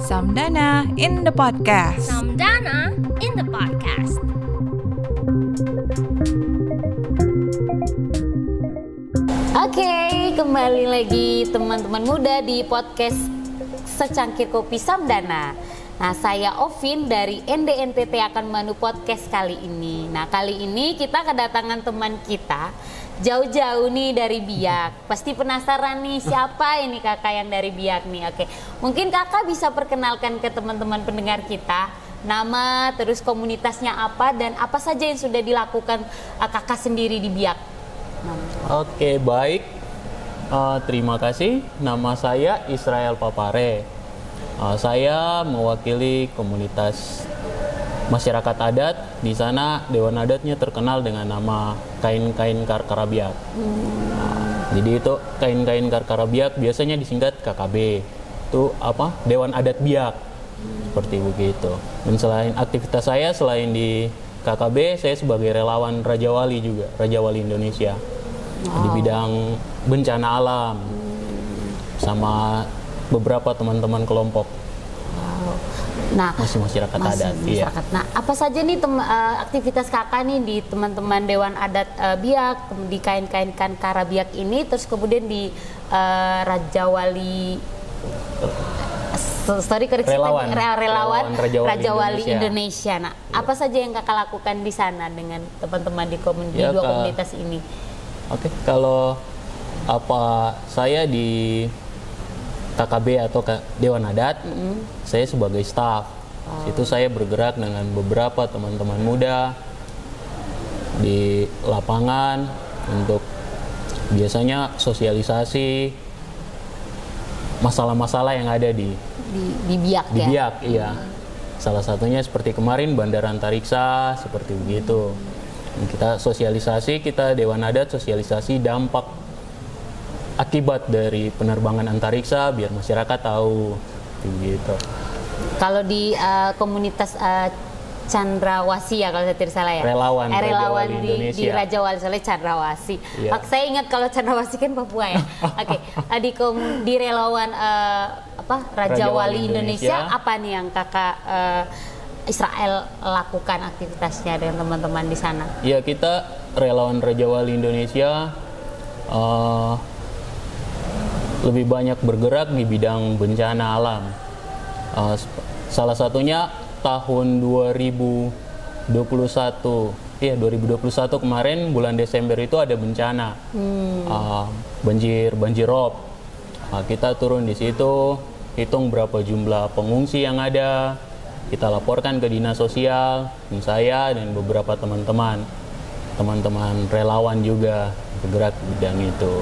Samdana in the podcast. Samdana in the podcast. Oke, kembali lagi teman-teman muda di podcast Secangkir Kopi Samdana. Nah, saya Ovin dari NDNTT akan menu podcast kali ini. Nah, kali ini kita kedatangan teman kita jauh-jauh nih dari Biak. Pasti penasaran nih siapa ini kakak yang dari Biak nih. Oke, mungkin kakak bisa perkenalkan ke teman-teman pendengar kita nama, terus komunitasnya apa dan apa saja yang sudah dilakukan uh, kakak sendiri di Biak. Oke, baik. Eh, terima kasih. Nama saya Israel Papare. Eh, saya mewakili komunitas masyarakat adat. Di sana Dewan Adatnya terkenal dengan nama kain-kain Karkarabiak. Nah, jadi itu kain-kain Karkarabiak biasanya disingkat KKB. Itu apa? Dewan Adat Biak. Seperti begitu. Dan selain aktivitas saya selain di KKB, saya sebagai relawan Raja Wali juga, Raja Wali Indonesia. Di bidang bencana alam. Sama beberapa teman-teman kelompok Nah, masih masyarakat Masih adat. Iya. masyarakat. Nah, apa saja nih tem- eh, aktivitas kakak nih di teman-teman Dewan Adat eh, Biak, di kain-kainkan Kara Biak ini, terus kemudian di eh, Raja Wali sorry koreksi Relawan. tadi, relawan, Relawan Raja Wali Raja Wali Indonesia. Indonesia. Nah, apa saja yang kakak lakukan di sana dengan teman-teman di, komun- di Ya, dua komunitas ini? Oke, kalau apa saya di KKB atau K- Dewan Adat, saya sebagai staff. Itu saya bergerak dengan beberapa teman-teman muda di lapangan untuk biasanya sosialisasi masalah-masalah yang ada di Di, di Biak di ya? Biak, iya. Salah satunya seperti kemarin Bandara Antariksa, seperti begitu. Dan Kita sosialisasi, kita Dewan Adat sosialisasi dampak akibat dari penerbangan antariksa biar masyarakat tahu begitu. Kalau di eh, komunitas eh, Chandrawasi ya kalau saya tidak salah ya. Relawan eh, Raja relawan Wali di, Indonesia. di Raja Wali soalnya Chandrawasi. Iya. Mak- saya ingat kalau Chandrawasi kan Papua ya. Oke, Eh, di kom- di relawan eh, apa Raja, Raja Wali Wali Indonesia, Indonesia. apa nih yang kakak eh, Israel lakukan aktivitasnya dengan teman-teman di sana? Ya kita relawan Raja Wali Indonesia eh, lebih banyak bergerak di bidang bencana alam. Sp- salah satunya tahun 2021, iya 2021 kemarin bulan Desember itu ada bencana Eh, banjir banjir rob. Nah, kita turun di situ, hitung berapa jumlah pengungsi yang ada, kita laporkan ke dinas sosial, dan saya dan beberapa teman-teman, teman-teman relawan juga bergerak di bidang itu.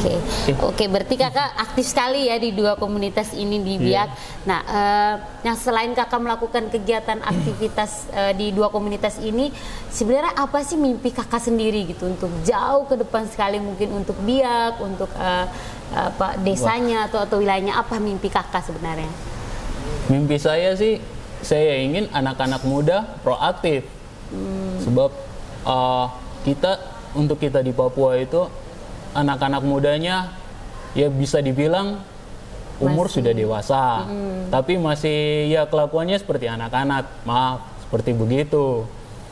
Oke, oke berarti kakak aktif sekali ya di dua komunitas ini di Biak. Nah, eh, yang selain kakak melakukan kegiatan aktivitas eh, di dua komunitas ini, sebenarnya apa sih mimpi kakak sendiri gitu? Untuk jauh ke depan sekali mungkin untuk Biak, untuk eh, apa desanya atau atau wilayahnya apa mimpi kakak sebenarnya? Mimpi saya sih, saya ingin anak-anak muda proaktif. Sebab uh, kita untuk kita di Papua itu anak-anak mudanya ya bisa dibilang umur sudah dewasa, tapi masih ya kelakuannya seperti anak-anak. Maaf, seperti begitu.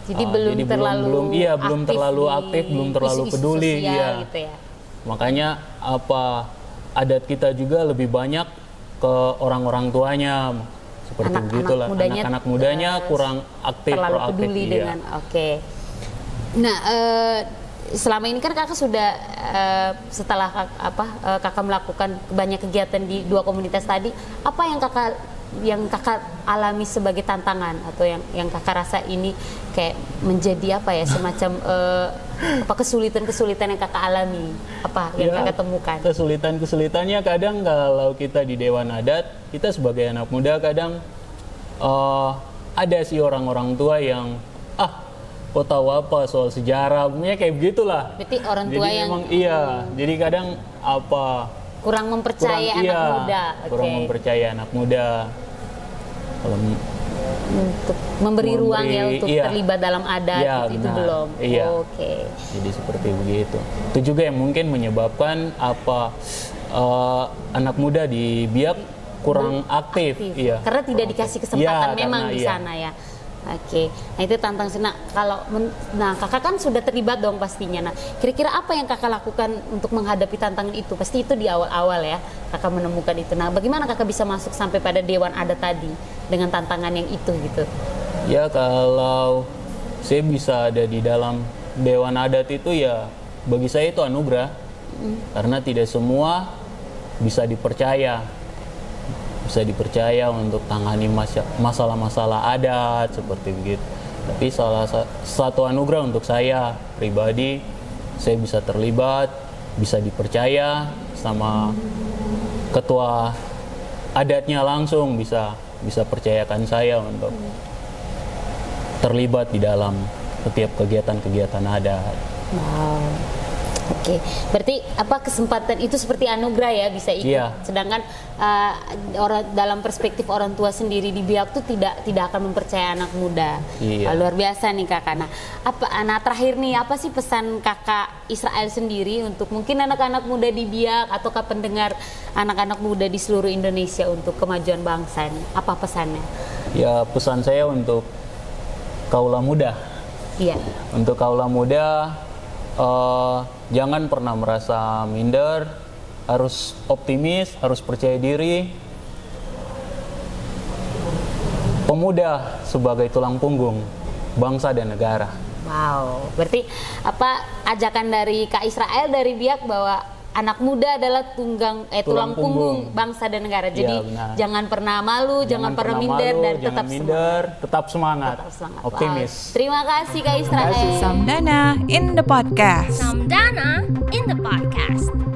Jadi Uh, belum terlalu belum iya belum aktif terlalu aktif, belum terlalu isu-isu peduli sosial iya. gitu ya. Makanya apa adat kita juga lebih banyak ke orang-orang tuanya seperti Anak-anak begitulah. mudanya, Anak-anak mudanya kurang aktif, terlalu proaktif, peduli iya. dengan oke. Nah, eh, selama ini kan kakak sudah eh, setelah kak- apa eh, kakak melakukan banyak kegiatan di dua komunitas tadi, apa yang kakak yang kakak alami sebagai tantangan atau yang yang kakak rasa ini kayak menjadi apa ya semacam eh, apa kesulitan-kesulitan yang kakak alami apa yang Ya, kakak temukan? Kesulitan-kesulitannya kadang kalau kita di Dewan Adat, kita sebagai anak muda kadang eh, ada sih orang-orang tua yang kok tahu apa soal sejarah, punya kayak begitulah. Berarti orang tua jadi yang memang iya, jadi kadang apa kurang mempercaya kurang anak iya, muda, kurang oke. mempercaya anak muda. Kalau untuk memberi Memberi, ruang ya untuk iya. terlibat dalam adat Iya, itu, itu benar. belum. Iya. Oke. Jadi seperti begitu. Itu juga yang mungkin menyebabkan apa eh, anak muda di Biak kurang aktif, aktif. iya. Karena tidak dikasih kesempatan Iya, memang karena di iya. sana ya. Oke, nah itu tantang nah kalau men- nah kakak kan sudah terlibat dong pastinya. Nah kira-kira apa yang kakak lakukan untuk menghadapi tantangan itu? Pasti itu di awal-awal ya kakak menemukan itu. Nah bagaimana kakak bisa masuk sampai pada dewan adat tadi dengan tantangan yang itu gitu? Ya kalau saya bisa ada di dalam dewan adat itu ya bagi saya itu anugerah karena tidak semua bisa dipercaya bisa dipercaya untuk tangani masalah-masalah adat seperti begitu. Tapi salah sa- satu anugerah untuk saya pribadi saya bisa terlibat, bisa dipercaya sama ketua adatnya langsung bisa bisa percayakan saya untuk terlibat di dalam setiap kegiatan-kegiatan adat. Wow. Oke, berarti apa kesempatan itu seperti anugerah ya bisa ikut. Iya. Sedangkan uh, orang dalam perspektif orang tua sendiri di biak tuh tidak tidak akan mempercaya anak muda. Iya. Wah, luar biasa nih kakak. Nah, apa nah terakhir nih apa sih pesan kakak Israel sendiri untuk mungkin anak-anak muda di biak ataukah pendengar anak-anak muda di seluruh Indonesia untuk kemajuan bangsa nih? Apa pesannya? Ya pesan saya untuk kaula muda Iya. Untuk kaula muda, eh, jangan pernah merasa minder, harus optimis, harus percaya diri. Pemuda sebagai tulang punggung bangsa dan negara. Wow, berarti apa ajakan dari Kak Israel dari Biak bahwa anak muda adalah tunggang eh tulang, Tulang punggung. punggung. bangsa dan negara. Iya, Jadi benar. jangan pernah malu, jangan, pernah minder malu, dan jangan tetap minder, tetap semangat, semangat. Tetap semangat. optimis. Wow. Terima kasih Kak Israel. Samdana in the podcast. Samdana in the podcast.